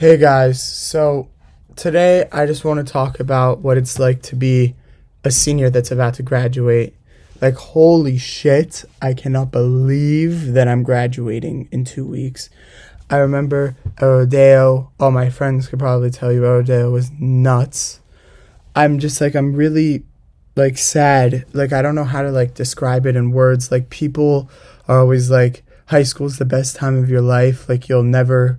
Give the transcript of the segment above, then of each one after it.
Hey guys, so today I just want to talk about what it's like to be a senior that's about to graduate. Like, holy shit, I cannot believe that I'm graduating in two weeks. I remember Rodeo, all my friends could probably tell you Rodeo was nuts. I'm just like, I'm really like sad. Like, I don't know how to like describe it in words. Like, people are always like, high school's the best time of your life. Like, you'll never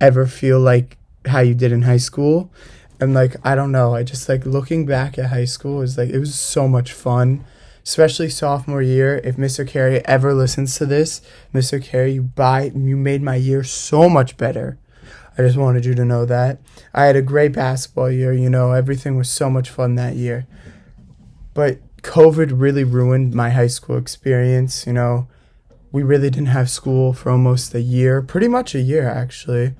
ever feel like how you did in high school. And like I don't know, I just like looking back at high school is like it was so much fun. Especially sophomore year. If Mr. Carey ever listens to this, Mr. Carey, you buy you made my year so much better. I just wanted you to know that. I had a great basketball year, you know, everything was so much fun that year. But COVID really ruined my high school experience, you know. We really didn't have school for almost a year, pretty much a year actually.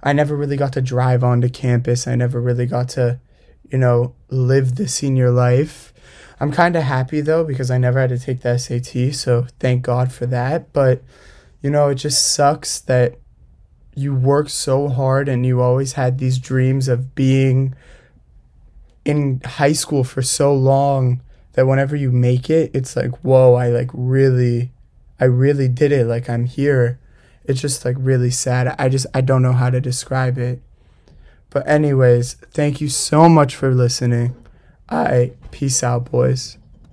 I never really got to drive onto campus. I never really got to, you know, live the senior life. I'm kind of happy though because I never had to take the SAT, so thank God for that. But, you know, it just sucks that you work so hard and you always had these dreams of being in high school for so long that whenever you make it, it's like, whoa, I like really, I really did it. Like I'm here it's just like really sad. I just I don't know how to describe it. But anyways, thank you so much for listening. I peace out, boys.